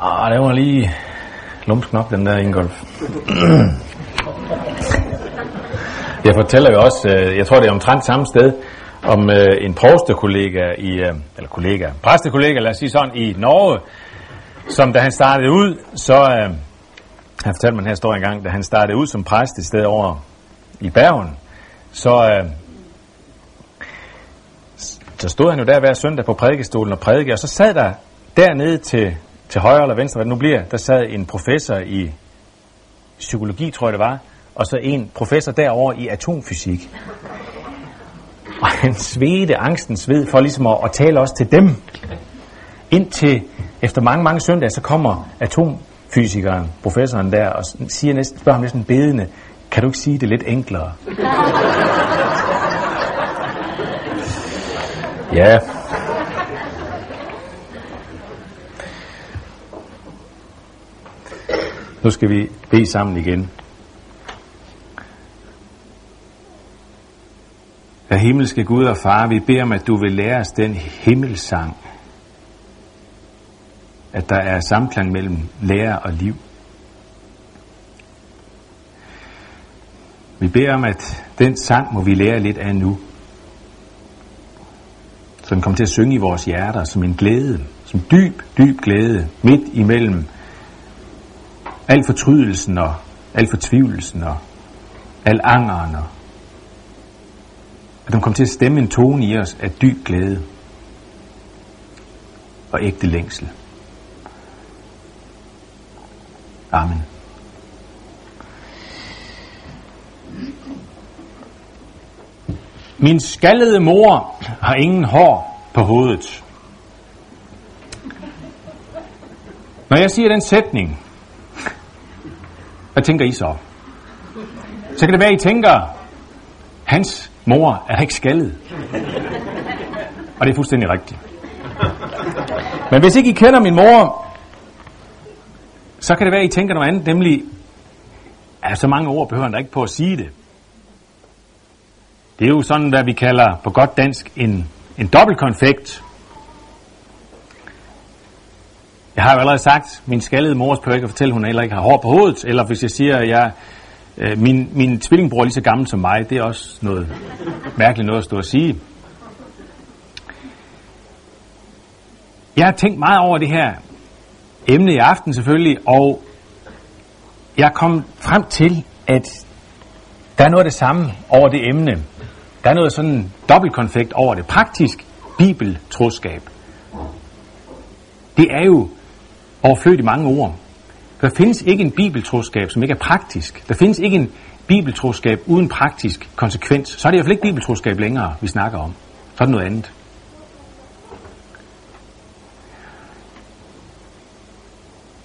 Ah, det var lige lumsk den der Ingolf. jeg fortæller jo også, øh, jeg tror det er omtrent samme sted, om øh, en præstekollega i, øh, eller kollega, præstekollega, lad os sige sådan, i Norge, som da han startede ud, så, øh, han fortalte mig den her historie engang, da han startede ud som præst et sted over i Bergen, så, øh, så stod han jo der hver søndag på prædikestolen og prædikede, og så sad der dernede til, til højre eller venstre, hvad det nu bliver, der sad en professor i psykologi, tror jeg det var, og så en professor derover i atomfysik. Og han svedte angstens ved for ligesom at, at tale også til dem. Indtil efter mange, mange søndage, så kommer atomfysikeren, professoren der, og siger næsten, spørger ham næsten bedende, kan du ikke sige det lidt enklere? ja. Nu skal vi bede sammen igen. Herre himmelske Gud og Far, vi beder om, at du vil lære os den himmelsang, at der er samklang mellem lære og liv. Vi beder om, at den sang må vi lære lidt af nu. Så den kommer til at synge i vores hjerter som en glæde, som dyb, dyb glæde, midt imellem al fortrydelsen og al fortvivlelsen og al angeren og at den kommer til at stemme en tone i os af dyb glæde og ægte længsel. Amen. Min skaldede mor har ingen hår på hovedet. Når jeg siger den sætning, hvad tænker I så? Så kan det være, I tænker, hans mor er ikke skaldet. Og det er fuldstændig rigtigt. Men hvis ikke I kender min mor, så kan det være, I tænker noget andet, nemlig, at så mange ord behøver der ikke på at sige det. Det er jo sådan, hvad vi kalder på godt dansk en, en dobbeltkonfekt. Jeg har jo allerede sagt, min skaldede mors behøver ikke at fortælle, at hun heller ikke har hår på hovedet, eller hvis jeg siger, at jeg, øh, min, min tvillingbror er lige så gammel som mig, det er også noget mærkeligt noget at stå og sige. Jeg har tænkt meget over det her emne i aften selvfølgelig, og jeg kom frem til, at der er noget af det samme over det emne. Der er noget sådan dobbeltkonfekt over det. Praktisk bibeltroskab. Det er jo overflødigt mange ord. Der findes ikke en bibeltroskab, som ikke er praktisk. Der findes ikke en bibeltroskab uden praktisk konsekvens. Så er det i hvert fald ikke bibeltroskab længere, vi snakker om. Så er det noget andet.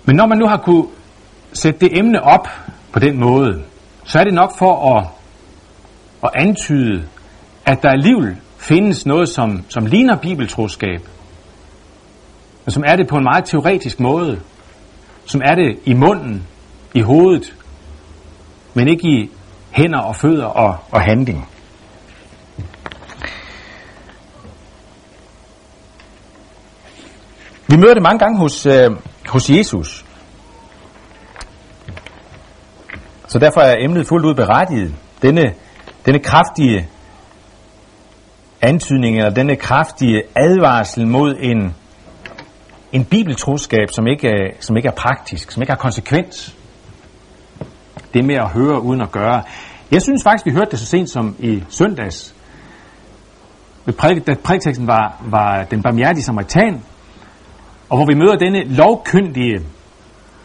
Men når man nu har kunne sætte det emne op på den måde, så er det nok for at, at antyde, at der alligevel findes noget, som, som ligner bibeltroskab, men som er det på en meget teoretisk måde, som er det i munden, i hovedet, men ikke i hænder og fødder og, og handling. Vi møder det mange gange hos, øh, hos Jesus. Så derfor er emnet fuldt ud berettiget. Denne, denne kraftige antydning, eller denne kraftige advarsel mod en, en bibeltroskab, som ikke, er, som ikke er praktisk, som ikke har konsekvens. Det med at høre uden at gøre. Jeg synes faktisk, vi hørte det så sent som i søndags, da prædikteksten var, var den barmhjertige samaritan, og hvor vi møder denne lovkyndige,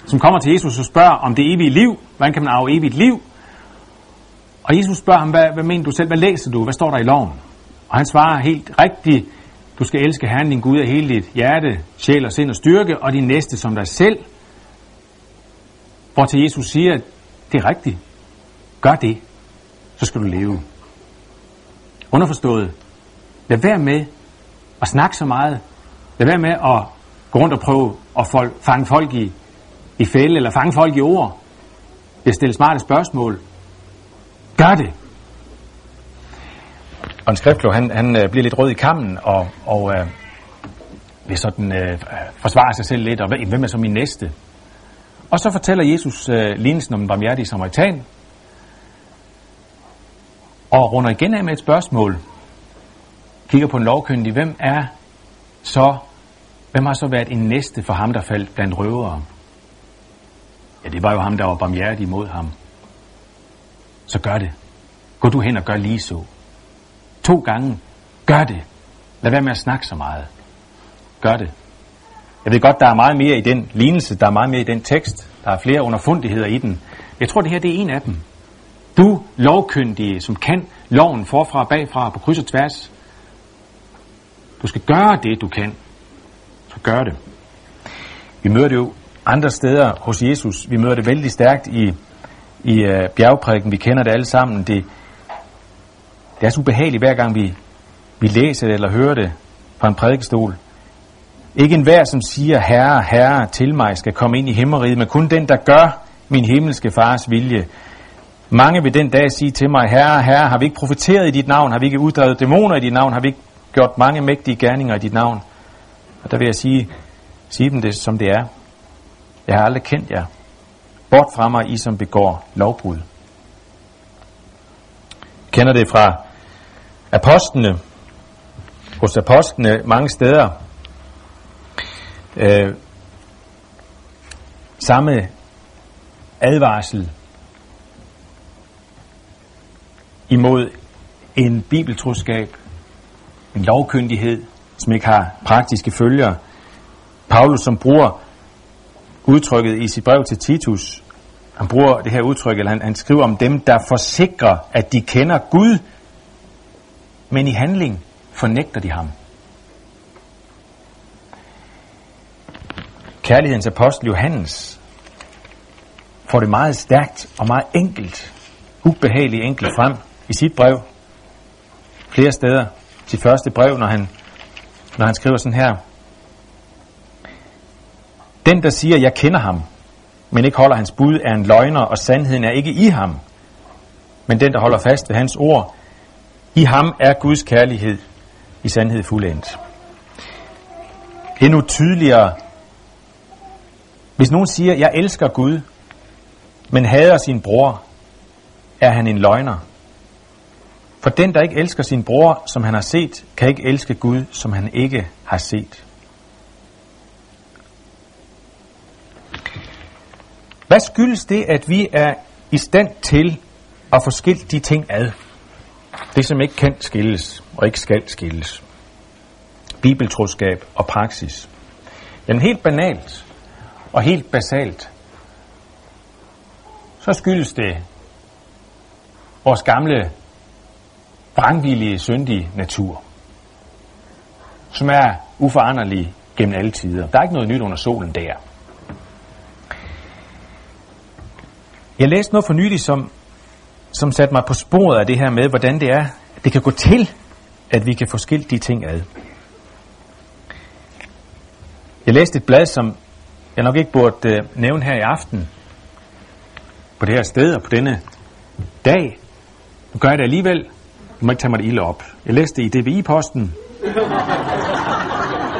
som kommer til Jesus og spørger om det evige liv. Hvordan kan man arve evigt liv? Og Jesus spørger ham, hvad, hvad mener du selv? Hvad læser du? Hvad står der i loven? Og han svarer helt rigtigt, du skal elske Herren din Gud af hele dit hjerte, sjæl og sind og styrke, og din næste som dig selv. Hvor til Jesus siger, at det er rigtigt. Gør det, så skal du leve. Underforstået. Lad være med at snakke så meget. Lad være med at gå rundt og prøve at folk, fange folk i, i fælde, eller fange folk i ord. Jeg stiller smarte spørgsmål. Gør det. Og en skriftklog, han, han øh, bliver lidt rød i kammen, og, og øh, vil sådan øh, forsvare sig selv lidt, og hvem er så min næste? Og så fortæller Jesus øh, lignelsen om den barmhjertige samaritan, og runder igen af med et spørgsmål. Kigger på en lovkyndig, hvem er så, hvem har så været en næste for ham, der faldt blandt røvere? Ja, det var jo ham, der var barmhjertig mod ham. Så gør det. Gå du hen og gør lige så. To gange. Gør det. Lad være med at snakke så meget. Gør det. Jeg ved godt, der er meget mere i den lignelse, der er meget mere i den tekst. Der er flere underfundigheder i den. Jeg tror, det her det er en af dem. Du, lovkyndige, som kan loven forfra og bagfra på kryds og tværs. Du skal gøre det, du kan. Så gør det. Vi møder det jo andre steder hos Jesus. Vi møder det vældig stærkt i, i uh, bjergprædiken. Vi kender det alle sammen. Det, det er så ubehageligt, hver gang vi, vi læser det eller hører det fra en prædikestol. Ikke enhver, som siger, Herre, Herre, til mig, skal komme ind i himmeriget, men kun den, der gør min himmelske fars vilje. Mange vil den dag sige til mig, Herre, Herre, har vi ikke profeteret i dit navn? Har vi ikke uddrevet dæmoner i dit navn? Har vi ikke gjort mange mægtige gerninger i dit navn? Og der vil jeg sige, sige dem det, som det er. Jeg har aldrig kendt jer. Bort fra mig, I som begår lovbrud. kender det fra apostlene. Hos apostlene mange steder. Øh, samme advarsel imod en bibeltroskab, en lovkyndighed, som ikke har praktiske følger. Paulus, som bruger udtrykket i sit brev til Titus, han bruger det her udtryk, eller han, han skriver om dem, der forsikrer, at de kender Gud, men i handling fornægter de ham. Kærlighedens apostel Johannes får det meget stærkt og meget enkelt, ubehageligt enkelt frem i sit brev. Flere steder. Sit første brev, når han, når han skriver sådan her. Den, der siger, jeg kender ham, men ikke holder hans bud, er en løgner, og sandheden er ikke i ham. Men den, der holder fast ved hans ord, i ham er Guds kærlighed i sandhed fuldendt. Endnu tydeligere, hvis nogen siger, jeg elsker Gud, men hader sin bror, er han en løgner. For den, der ikke elsker sin bror, som han har set, kan ikke elske Gud, som han ikke har set. Hvad skyldes det, at vi er i stand til at få skilt de ting ad? Det, som ikke kan skilles og ikke skal skilles. Bibeltroskab og praksis. Jamen helt banalt og helt basalt, så skyldes det vores gamle, vrangvillige, syndige natur, som er uforanderlig gennem alle tider. Der er ikke noget nyt under solen der. Jeg læste noget for nylig, som, som satte mig på sporet af det her med, hvordan det er, det kan gå til, at vi kan få skilt de ting ad. Jeg læste et blad, som jeg nok ikke burde øh, nævne her i aften, på det her sted og på denne dag. Nu gør jeg det alligevel. Du må ikke tage mig det ilde op. Jeg læste det i DBI-posten,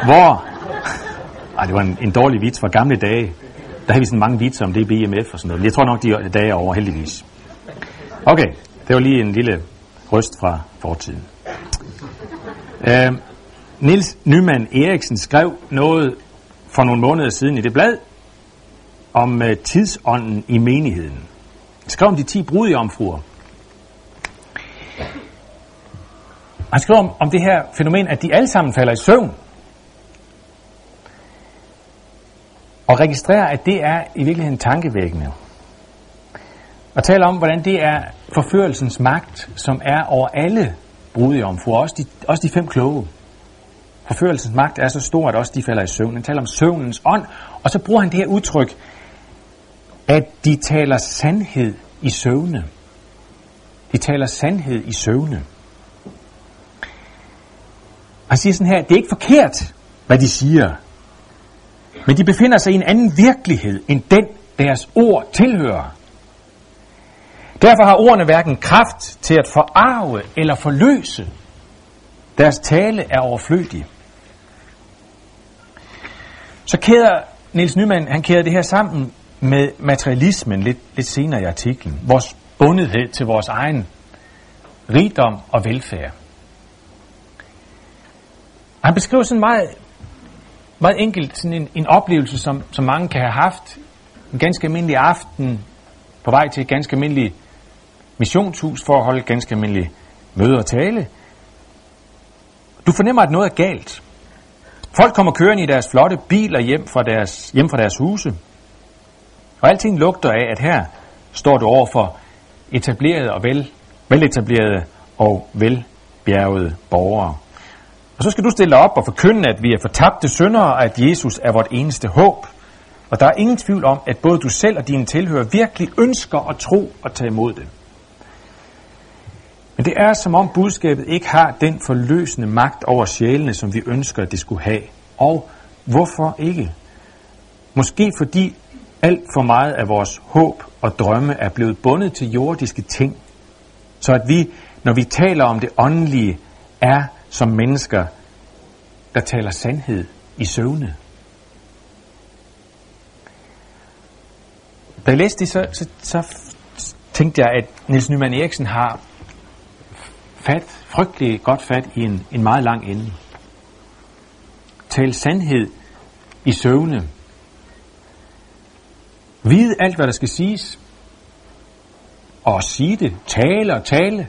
hvor... Ej, det var en, en dårlig vits fra gamle dage. Der havde vi sådan mange vitser om DBMF og sådan noget. Jeg tror nok, de dage er over, heldigvis. Okay, det var lige en lille røst fra fortiden. Øh, Nils Nyman Eriksen skrev noget for nogle måneder siden i det blad om øh, tidsånden i menigheden. Han skrev om de 10 brudjomfruer. Han skrev om, om det her fænomen, at de alle sammen falder i søvn. Og registrerer, at det er i virkeligheden tankevækkende. Og taler om, hvordan det er forførelsens magt, som er over alle brudjomfruer, også de, også de fem kloge. Forførelsens magt er så stor, at også de falder i søvn. Han taler om søvnens ånd, og så bruger han det her udtryk, at de taler sandhed i søvne. De taler sandhed i søvne. Han siger sådan her, det er ikke forkert, hvad de siger, men de befinder sig i en anden virkelighed, end den deres ord tilhører. Derfor har ordene hverken kraft til at forarve eller forløse. Deres tale er overflødig. Så kæder Niels Nyman, han kæder det her sammen med materialismen lidt, lidt senere i artiklen. Vores bundethed til vores egen rigdom og velfærd. Han beskriver sådan meget, meget enkelt sådan en, en oplevelse, som, som mange kan have haft. En ganske almindelig aften på vej til et ganske almindeligt missionshus for at holde ganske almindelige møde og tale. Du fornemmer, at noget er galt. Folk kommer kørende i deres flotte biler hjem fra deres, hjem fra deres huse. Og alting lugter af, at her står du over for etablerede og vel, veletablerede og velbjergede borgere. Og så skal du stille dig op og forkynde, at vi er fortabte syndere, og at Jesus er vort eneste håb. Og der er ingen tvivl om, at både du selv og dine tilhører virkelig ønsker at tro og tage imod det. Men det er som om budskabet ikke har den forløsende magt over sjælene, som vi ønsker, at det skulle have. Og hvorfor ikke? Måske fordi alt for meget af vores håb og drømme er blevet bundet til jordiske ting, så at vi, når vi taler om det åndelige, er som mennesker, der taler sandhed i søvne. Da jeg læste det, så, så, så tænkte jeg, at Niels Nyman Eriksen har fat, frygtelig godt fat i en, en meget lang ende. Tal sandhed i søvne. Vid alt, hvad der skal siges. Og sige det. Tale og tale.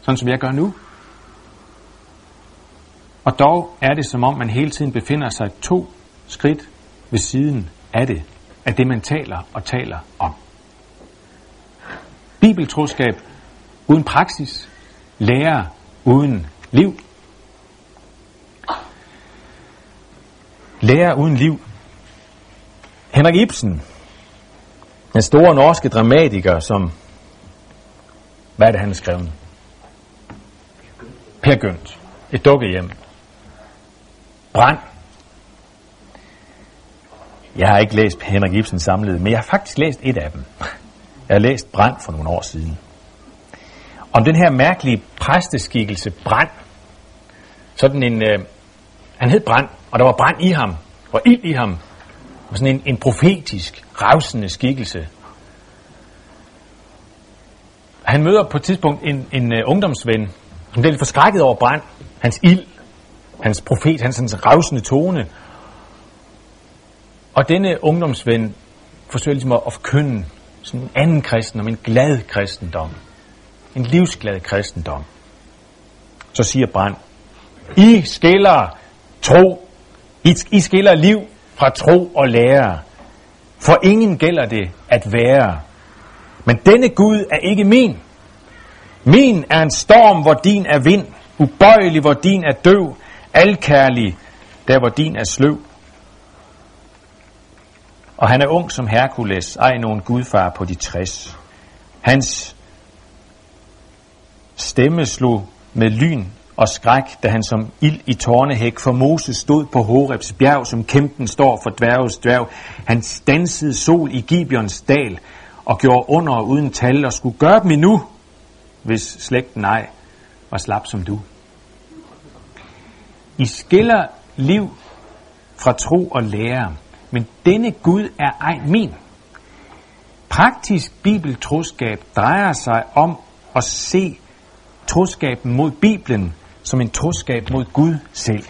Sådan som jeg gør nu. Og dog er det som om, man hele tiden befinder sig to skridt ved siden af det, af det man taler og taler om. Bibeltroskab uden praksis, lærer uden liv. Lærer uden liv. Henrik Ibsen, den store norske dramatiker, som, hvad er det, han har skrevet? Per Gynt. Et dukkehjem. Brand. Jeg har ikke læst Henrik Ibsen samlet, men jeg har faktisk læst et af dem. Jeg har læst Brand for nogle år siden om den her mærkelige præsteskikkelse Brand. Sådan en, øh, han hed Brand, og der var brand i ham, og ild i ham. Og sådan en, en profetisk, ravsende skikkelse. Han møder på et tidspunkt en, en uh, ungdomsven, som bliver lidt forskrækket over Brand, hans ild, hans profet, hans, hans ravsende tone. Og denne ungdomsven forsøger ligesom at, at forkynde sådan en anden kristen, om en glad kristendom en livsglad kristendom. Så siger Brand, I skiller tro, I, I skiller liv fra tro og lære. For ingen gælder det at være. Men denne Gud er ikke min. Min er en storm, hvor din er vind, ubøjelig, hvor din er døv, alkærlig, der hvor din er sløv. Og han er ung som Herkules, ej nogen gudfar på de 60. Hans stemme slog med lyn og skræk, da han som ild i tårnehæk for Moses stod på Horebs bjerg, som kæmpen står for dværges dværg. Han stansede sol i Gibeons dal og gjorde under uden tal og skulle gøre dem endnu, hvis slægten ej var slap som du. I skiller liv fra tro og lære, men denne Gud er ej min. Praktisk bibeltroskab drejer sig om at se troskaben mod Bibelen som en troskab mod Gud selv.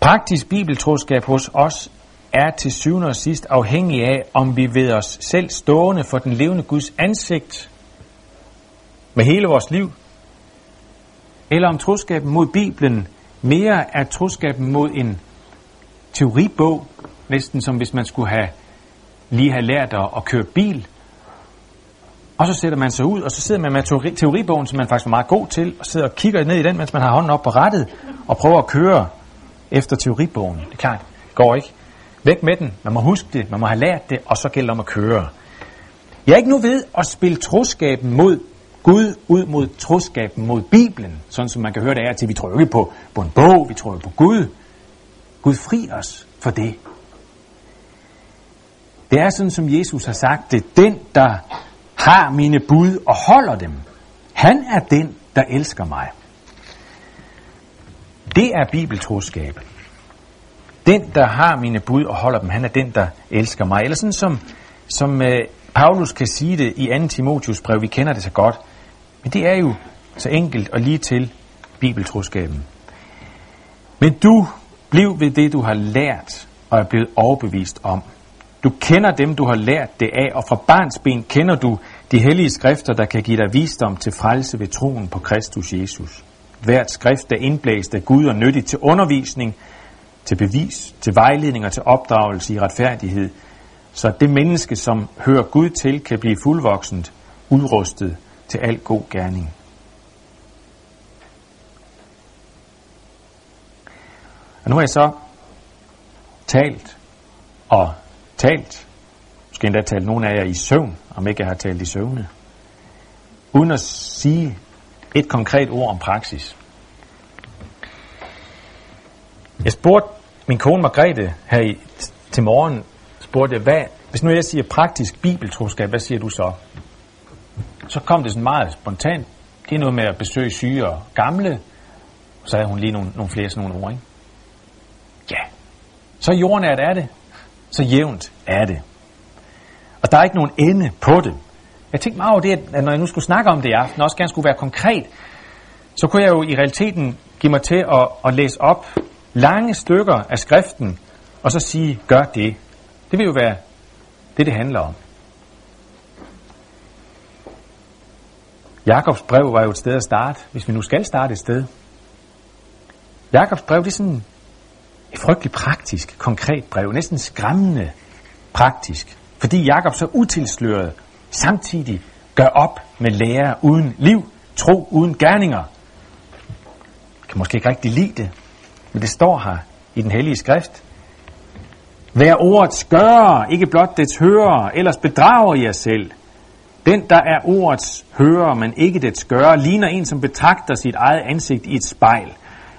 Praktisk bibeltroskab hos os er til syvende og sidst afhængig af, om vi ved os selv stående for den levende Guds ansigt med hele vores liv, eller om troskaben mod Bibelen mere er troskaben mod en teoribog, næsten som hvis man skulle have lige have lært at, at køre bil, og så sætter man sig ud, og så sidder man med teori, teoribogen, som man faktisk er meget god til, og sidder og kigger ned i den, mens man har hånden op på rettet, og prøver at køre efter teoribogen. Det er klart, det går ikke. Væk med den. Man må huske det, man må have lært det, og så gælder det om at køre. Jeg er ikke nu ved at spille troskaben mod Gud ud mod troskaben mod Bibelen, sådan som man kan høre det er til. Vi tror ikke på, på en bog, vi tror på Gud. Gud fri os for det. Det er sådan, som Jesus har sagt det. Den, der har mine bud og holder dem. Han er den, der elsker mig. Det er bibeltroskab. Den, der har mine bud og holder dem, han er den, der elsker mig. Eller sådan som, som øh, Paulus kan sige det i 2. Timotius brev, vi kender det så godt. Men det er jo så enkelt og lige til bibeltroskaben. Men du bliv ved det, du har lært og er blevet overbevist om. Du kender dem, du har lært det af, og fra barns ben kender du de hellige skrifter, der kan give dig visdom til frelse ved troen på Kristus Jesus. Hvert skrift der indblæst af Gud og nyttigt til undervisning, til bevis, til vejledning og til opdragelse i retfærdighed, så det menneske, som hører Gud til, kan blive fuldvoksent, udrustet til al god gerning. Og nu har jeg så talt og talt, måske endda talt nogle af jer i søvn, om ikke jeg har talt i søvne, uden at sige et konkret ord om praksis. Jeg spurgte min kone Margrethe her i, til morgen, spurgte jeg, hvad, hvis nu jeg siger praktisk bibeltroskab, hvad siger du så? Så kom det sådan meget spontant. Det er noget med at besøge syge og gamle. Så havde hun lige nogle, nogle flere sådan nogle ord, ikke? Ja. Så jordnært er det. Så jævnt er det. Og der er ikke nogen ende på det. Jeg tænkte meget over det, at når jeg nu skulle snakke om det i aften, og også gerne skulle være konkret, så kunne jeg jo i realiteten give mig til at, at læse op lange stykker af skriften, og så sige, gør det. Det vil jo være det, det handler om. Jakobs brev var jo et sted at starte, hvis vi nu skal starte et sted. Jakobs brev, det er sådan et frygteligt praktisk, konkret brev, næsten skræmmende praktisk, fordi Jakob så utilsløret samtidig gør op med lære uden liv, tro uden gerninger. Jeg kan måske ikke rigtig lide det, men det står her i den hellige skrift. Vær ordets gør, ikke blot dets hører, ellers bedrager jer selv. Den, der er ordets hører, men ikke dets gør, ligner en, som betragter sit eget ansigt i et spejl.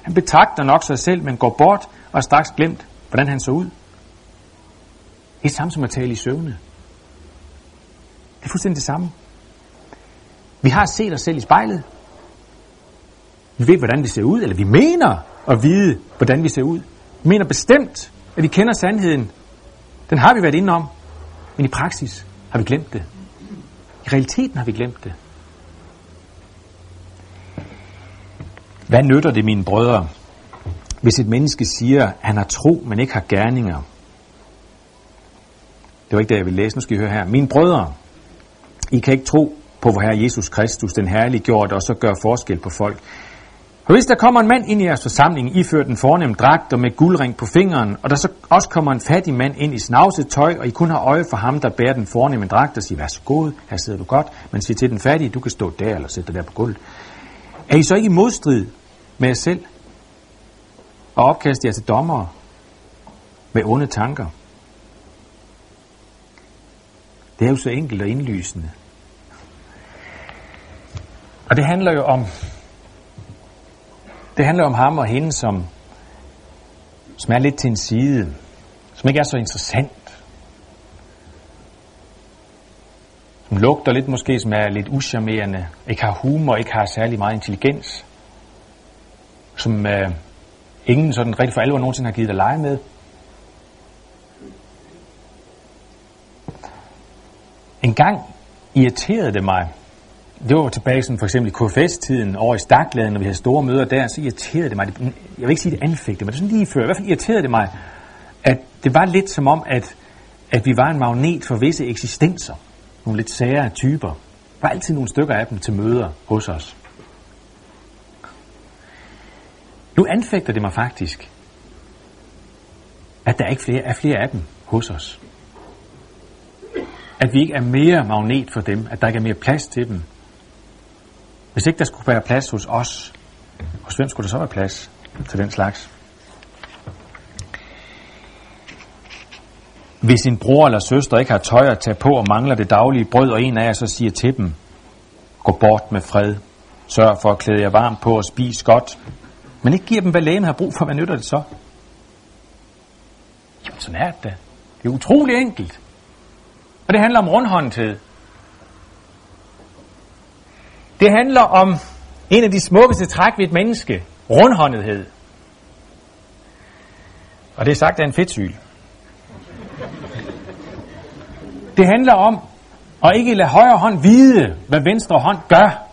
Han betragter nok sig selv, men går bort og er straks glemt, hvordan han så ud. Det er samme som at tale i søvne. Det er fuldstændig det samme. Vi har set os selv i spejlet. Vi ved, hvordan vi ser ud, eller vi mener at vide, hvordan vi ser ud. Vi mener bestemt, at vi kender sandheden. Den har vi været inde om, men i praksis har vi glemt det. I realiteten har vi glemt det. Hvad nytter det, mine brødre, hvis et menneske siger, at han har tro, men ikke har gerninger? Det var ikke det, jeg ville læse. Nu skal I høre her. Mine brødre, I kan ikke tro på vor Herre Jesus Kristus, den herliggjorte, og så gøre forskel på folk. For hvis der kommer en mand ind i jeres forsamling, iført en fornem dragt og med guldring på fingeren, og der så også kommer en fattig mand ind i snavset tøj, og I kun har øje for ham, der bærer den fornemme dragt, og siger, vær så god, her sidder du godt, men siger til den fattige, du kan stå der eller sætte dig der på gulvet. Er I så ikke i modstrid med jer selv, og opkaste jer til dommere med onde tanker? Det er jo så enkelt og indlysende. Og det handler jo om det handler om ham og hende, som, som er lidt til en side, som ikke er så interessant, som lugter lidt måske, som er lidt uschammerende, ikke har humor, ikke har særlig meget intelligens, som øh, ingen sådan rigtig for alvor nogensinde har givet dig lege med. En gang irriterede det mig, det var tilbage sådan for eksempel i KFS-tiden over i Stakladen, når vi havde store møder der, så irriterede det mig, jeg vil ikke sige det anfægte, men det sådan lige før, i hvert fald irriterede det mig, at det var lidt som om, at, at vi var en magnet for visse eksistenser, nogle lidt sære typer. Der var altid nogle stykker af dem til møder hos os. Nu anfægter det mig faktisk, at der ikke flere, er flere af dem hos os. At vi ikke er mere magnet for dem, at der ikke er mere plads til dem, hvis ikke der skulle være plads hos os, hos hvem skulle der så være plads til den slags? Hvis en bror eller søster ikke har tøj at tage på og mangler det daglige brød, og en af jer så siger til dem, gå bort med fred, sørg for at klæde jer varmt på og spis godt, men ikke giver dem, hvad lægen har brug for, hvad nytter det så? Jamen sådan er det Det er utrolig enkelt. Og det handler om rundhåndthed. Det handler om en af de smukkeste træk ved et menneske, rundhåndethed. Og det er sagt af en fedtsyl. Det handler om at ikke lade højre hånd vide, hvad venstre hånd gør,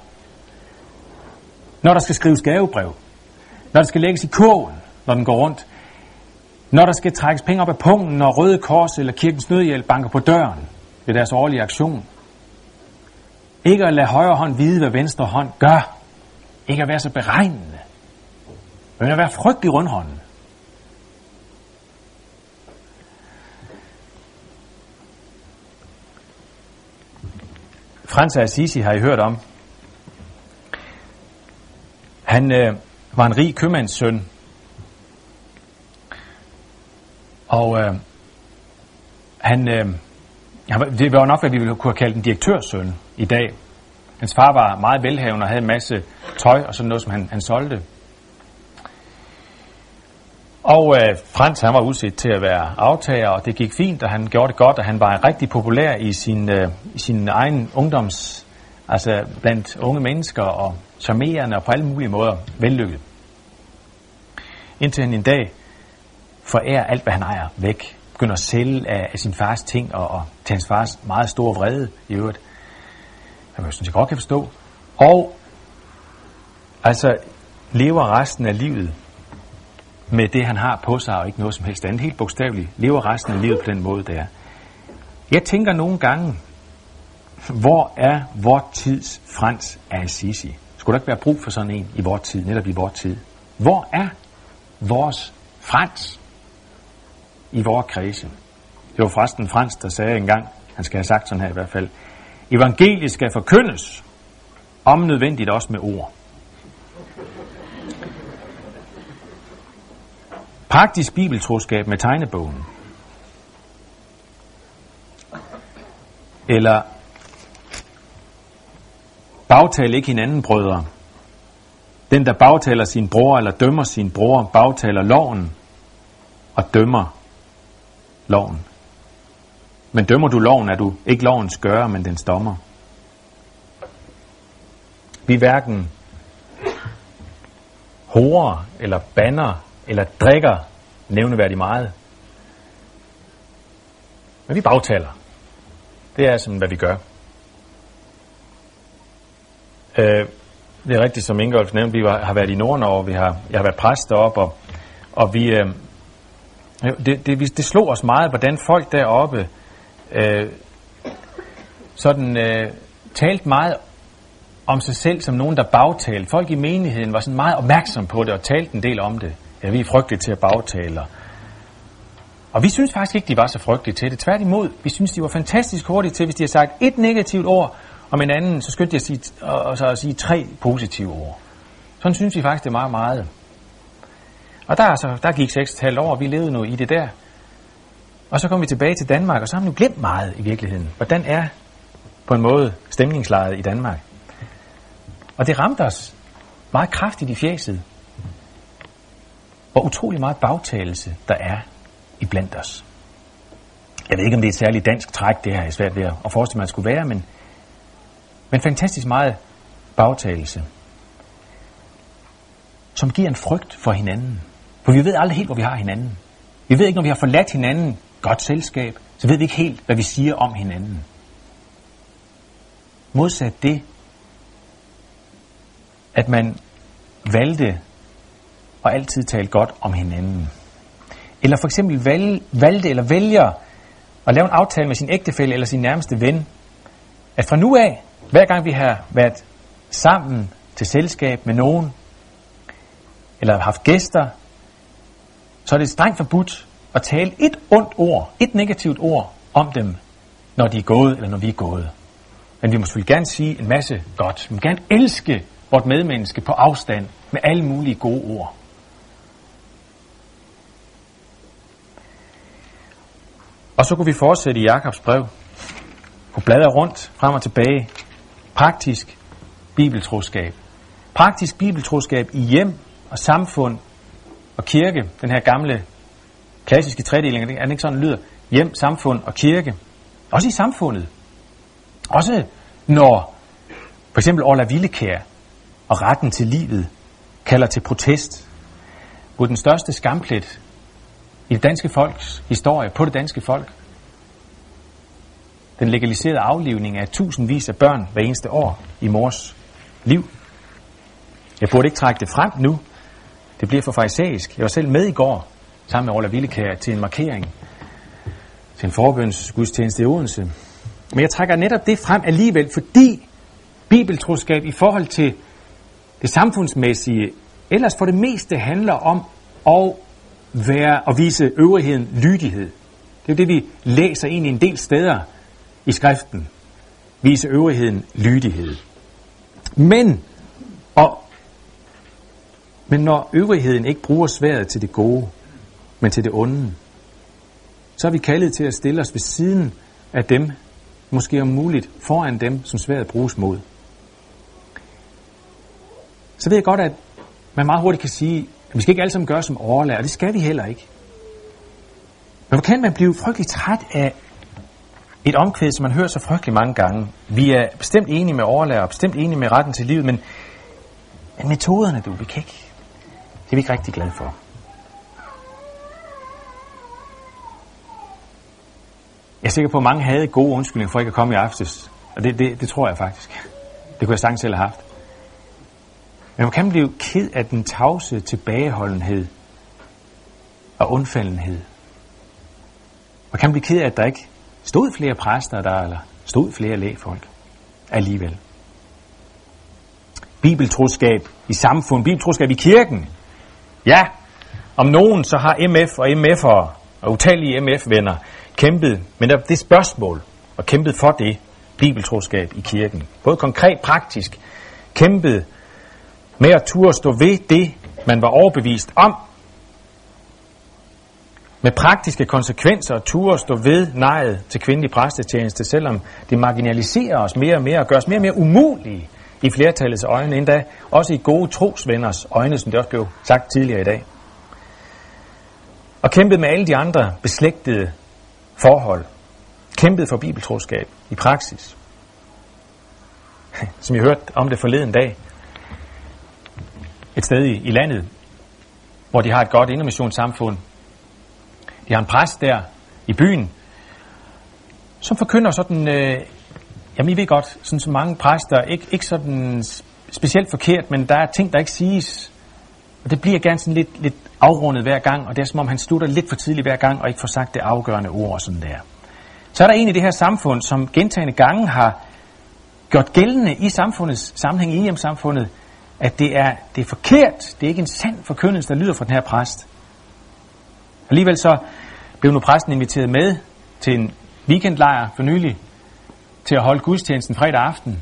når der skal skrives gavebrev, når der skal lægges i kålen, når den går rundt, når der skal trækkes penge op af pungen, når Røde Kors eller Kirkens Nødhjælp banker på døren ved deres årlige aktion. Ikke at lade højre hånd vide, hvad venstre hånd gør. Ikke at være så beregnende. Men at være frygtelig rundhånden. Frans af Assisi har I hørt om. Han øh, var en rig købmandssøn. Og øh, han, øh, det var nok, hvad vi ville kunne have kaldt en direktørsøn i dag. Hans far var meget velhavende og havde en masse tøj og sådan noget, som han, han solgte. Og øh, Frans han var udset til at være aftager, og det gik fint, og han gjorde det godt, og han var rigtig populær i sin, øh, i sin egen ungdoms, altså blandt unge mennesker, og charmerende og på alle mulige måder vellykket. Indtil han en dag forærer alt, hvad han ejer, væk. Begynder at sælge af, af sin fars ting, og, og til hans fars meget store vrede i øvrigt. Man jo synes jeg godt kan forstå. Og altså lever resten af livet med det, han har på sig, og ikke noget som helst andet. Helt bogstaveligt. Lever resten af livet på den måde, der. Jeg tænker nogle gange, hvor er vor tids Frans af Assisi? Skulle der ikke være brug for sådan en i vort tid, netop i vort tid? Hvor er vores Frans i vores kredse? Det var forresten Frans, der sagde engang, han skal have sagt sådan her i hvert fald, evangeliet skal forkyndes, om nødvendigt også med ord. Praktisk bibeltroskab med tegnebogen. Eller bagtal ikke hinanden, brødre. Den, der bagtaler sin bror eller dømmer sin bror, bagtaler loven og dømmer loven. Men dømmer du loven, er du ikke lovens gør, men den dommer. Vi hverken horer eller banner eller drikker nævneværdigt meget. Men vi bagtaler. Det er sådan, hvad vi gør. Øh, det er rigtigt, som Ingolf nævnte, vi har været i Nordnorge, vi har, jeg har været præst deroppe, og, og vi, øh, det, det, det slog os meget, hvordan folk deroppe øh, sådan øh, talte meget om sig selv som nogen, der bagtalte. Folk i menigheden var sådan meget opmærksom på det og talte en del om det. Ja, vi er frygtelige til at bagtale. Og vi synes faktisk ikke, de var så frygtelige til det. Tværtimod, vi synes, de var fantastisk hurtige til, hvis de har sagt et negativt ord om en anden, så skyndte de at sige, og så at sige tre positive ord. Sådan synes vi faktisk, det er meget, meget. Og der, altså, der gik 6,5 år, og vi levede nu i det der. Og så kom vi tilbage til Danmark, og så har man nu glemt meget i virkeligheden. Hvordan er på en måde stemningslejet i Danmark? Og det ramte os meget kraftigt i fjeset. Hvor utrolig meget bagtagelse der er i blandt os. Jeg ved ikke, om det er et særligt dansk træk, det her er svært ved at forestille mig, at skulle være, men, men fantastisk meget bagtagelse, som giver en frygt for hinanden. For vi ved aldrig helt, hvor vi har hinanden. Vi ved ikke, når vi har forladt hinanden, godt selskab, så ved vi ikke helt, hvad vi siger om hinanden. Modsat det, at man valgte og altid tale godt om hinanden. Eller for eksempel valg, valgte eller vælger at lave en aftale med sin ægtefælle eller sin nærmeste ven, at fra nu af, hver gang vi har været sammen til selskab med nogen, eller haft gæster, så er det strengt forbudt at tale et ondt ord, et negativt ord om dem, når de er gået, eller når vi er gået. Men vi må selvfølgelig gerne sige en masse godt. Vi må gerne elske vort medmenneske på afstand med alle mulige gode ord. Og så kunne vi fortsætte i Jakobs brev. Kunne bladre rundt, frem og tilbage. Praktisk bibeltroskab. Praktisk bibeltroskab i hjem og samfund og kirke. Den her gamle klassiske tredeling, er det ikke sådan, den lyder? Hjem, samfund og kirke. Også i samfundet. Også når for eksempel Orla Villekær og retten til livet kalder til protest, mod den største skamplet i det danske folks historie, på det danske folk. Den legaliserede aflivning af tusindvis af børn hver eneste år i mors liv. Jeg burde ikke trække det frem nu. Det bliver for farisæisk. Jeg var selv med i går, sammen med Ola Villekær, til en markering, til en forbønsgudstjeneste i Odense. Men jeg trækker netop det frem alligevel, fordi bibeltroskab i forhold til det samfundsmæssige ellers for det meste handler om at være og vise øvrigheden lydighed. Det er det, vi læser ind i en del steder i skriften. Vise øvrigheden lydighed. Men, og, men når øvrigheden ikke bruger sværet til det gode, men til det onde, så er vi kaldet til at stille os ved siden af dem, måske om muligt foran dem, som sværet bruges mod. Så ved jeg godt, at man meget hurtigt kan sige, at vi skal ikke alle sammen gøre som overlærer, og det skal vi heller ikke. Men hvor kan man blive frygtelig træt af et omkvæd, som man hører så frygtelig mange gange. Vi er bestemt enige med overlærer, og bestemt enige med retten til livet, men, men metoderne, du, vi kan ikke, det er vi ikke rigtig glade for. Jeg er sikker på, at mange havde gode undskyldninger for ikke at komme i aftes. Og det, det, det tror jeg faktisk. Det kunne jeg sagtens selv have haft. Men man kan blive ked af den tavse tilbageholdenhed og undfaldenhed. Man kan blive ked af, at der ikke stod flere præster der, eller stod flere lægfolk alligevel. Bibeltroskab i samfund, bibeltroskab i kirken. Ja, om nogen så har MF og MF'ere og utallige MF-venner kæmpet med det spørgsmål og kæmpet for det bibeltroskab i kirken. Både konkret, praktisk, kæmpet med at turde stå ved det, man var overbevist om, med praktiske konsekvenser at turde stå ved nejet til kvindelig præstetjeneste, selvom det marginaliserer os mere og mere og gør os mere og mere umulige i flertallets øjne, endda også i gode trosvenners øjne, som det også blev sagt tidligere i dag. Og kæmpet med alle de andre beslægtede forhold. Kæmpet for bibeltroskab i praksis. Som jeg hørte om det forleden dag, et sted i, i landet, hvor de har et godt indermissionssamfund. De har en præst der i byen, som forkynder sådan, øh, jamen I ved godt, sådan så mange præster, ikke, ikke sådan specielt forkert, men der er ting, der ikke siges. Og det bliver gerne sådan lidt, lidt afrundet hver gang, og det er som om han slutter lidt for tidligt hver gang, og ikke får sagt det afgørende ord og sådan der. Så er der en i det her samfund, som gentagende gange har gjort gældende i samfundets sammenhæng, i hjemsamfundet, at det er, det er forkert. Det er ikke en sand forkyndelse, der lyder fra den her præst. Alligevel så blev nu præsten inviteret med til en weekendlejr for nylig, til at holde gudstjenesten fredag aften.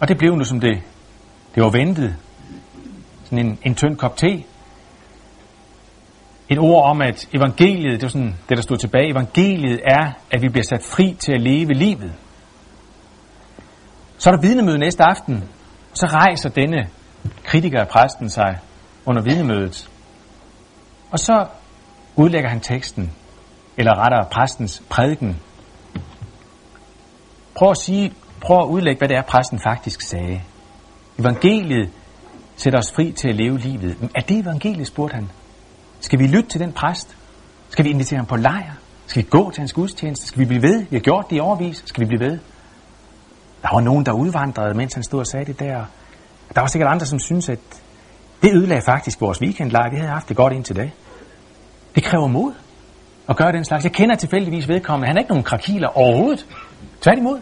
Og det blev nu som det, det var ventet. Sådan en, en tynd kop te. Et ord om, at evangeliet, det var sådan det, der stod tilbage, evangeliet er, at vi bliver sat fri til at leve livet. Så er der vidnemøde næste aften, så rejser denne kritiker af præsten sig under vidnemødet. Og så udlægger han teksten, eller rettere præstens prædiken. Prøv at sige, prøv at udlægge, hvad det er, præsten faktisk sagde. Evangeliet sætter os fri til at leve livet. Men er det evangeliet, spurgte han. Skal vi lytte til den præst? Skal vi invitere ham på lejr? Skal vi gå til hans gudstjeneste? Skal vi blive ved? Vi har gjort det i overvis. Skal vi blive ved? Der var nogen, der udvandrede, mens han stod og sagde det der. Der var sikkert andre, som synes, at det ødelagde faktisk vores weekendlejr. Vi havde haft det godt indtil da. Det kræver mod at gøre den slags. Jeg kender tilfældigvis vedkommende. Han er ikke nogen krakiler overhovedet. Tværtimod.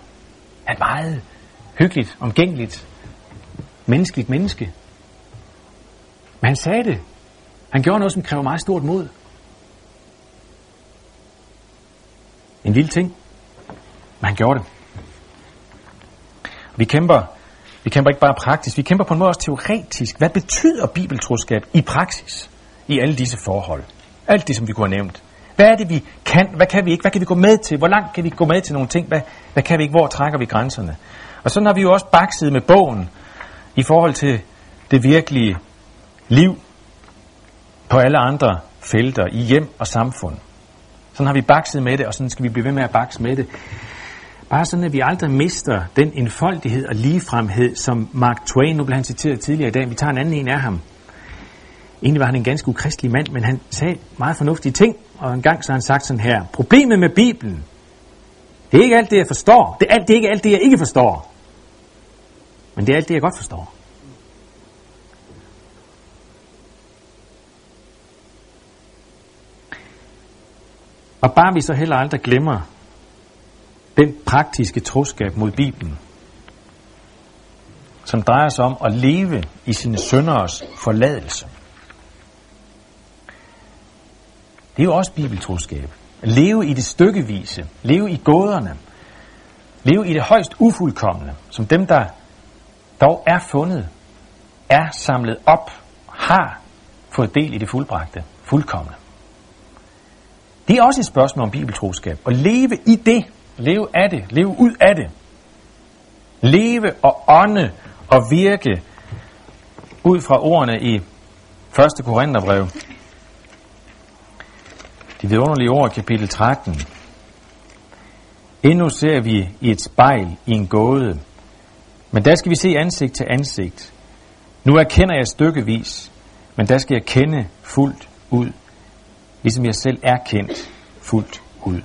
Han er meget hyggeligt, omgængeligt, menneskeligt menneske. Men han sagde det. Han gjorde noget, som kræver meget stort mod. En lille ting. Men han gjorde det. Vi kæmper, vi kæmper ikke bare praktisk, vi kæmper på en måde også teoretisk. Hvad betyder bibeltroskab i praksis i alle disse forhold? Alt det, som vi kunne have nævnt. Hvad er det, vi kan? Hvad kan vi ikke? Hvad kan vi gå med til? Hvor langt kan vi gå med til nogle ting? Hvad, hvad kan vi ikke? Hvor trækker vi grænserne? Og sådan har vi jo også bakset med bogen i forhold til det virkelige liv på alle andre felter i hjem og samfund. Sådan har vi bakset med det, og sådan skal vi blive ved med at bakse med det. Bare sådan, at vi aldrig mister den enfoldighed og ligefremhed, som Mark Twain, nu blev han citeret tidligere i dag, vi tager en anden en af ham. Egentlig var han en ganske ukristelig mand, men han sagde meget fornuftige ting, og en gang så har han sagt sådan her, problemet med Bibelen, det er ikke alt det, jeg forstår. Det er, alt, det er ikke alt det, jeg ikke forstår. Men det er alt det, jeg godt forstår. Og bare vi så heller aldrig glemmer den praktiske troskab mod Bibelen, som drejer sig om at leve i sine sønderes forladelse. Det er jo også bibeltroskab. Leve i det stykkevise, leve i gåderne, leve i det højst ufuldkommende, som dem, der dog er fundet, er samlet op, har fået del i det fuldbragte, fuldkommende. Det er også et spørgsmål om bibeltroskab. At leve i det, leve af det, leve ud af det. Leve og ånde og virke ud fra ordene i 1. Korintherbrev. De vidunderlige ord, kapitel 13. Endnu ser vi i et spejl i en gåde, men der skal vi se ansigt til ansigt. Nu erkender jeg stykkevis, men der skal jeg kende fuldt ud, ligesom jeg selv er kendt fuldt ud.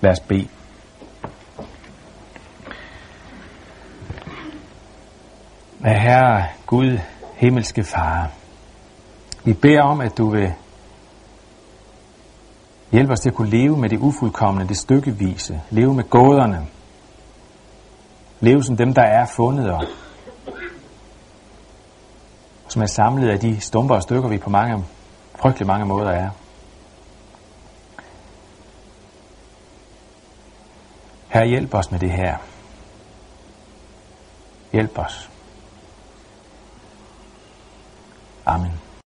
Lad os bede. Herre Gud, himmelske Far, vi beder om, at du vil hjælpe os til at kunne leve med det ufuldkommende, det stykkevise, leve med gåderne, leve som dem, der er fundet og som er samlet af de stumper og stykker, vi på mange, frygtelig mange måder er. Her hjælp os med det her. Hjælp os. Amen.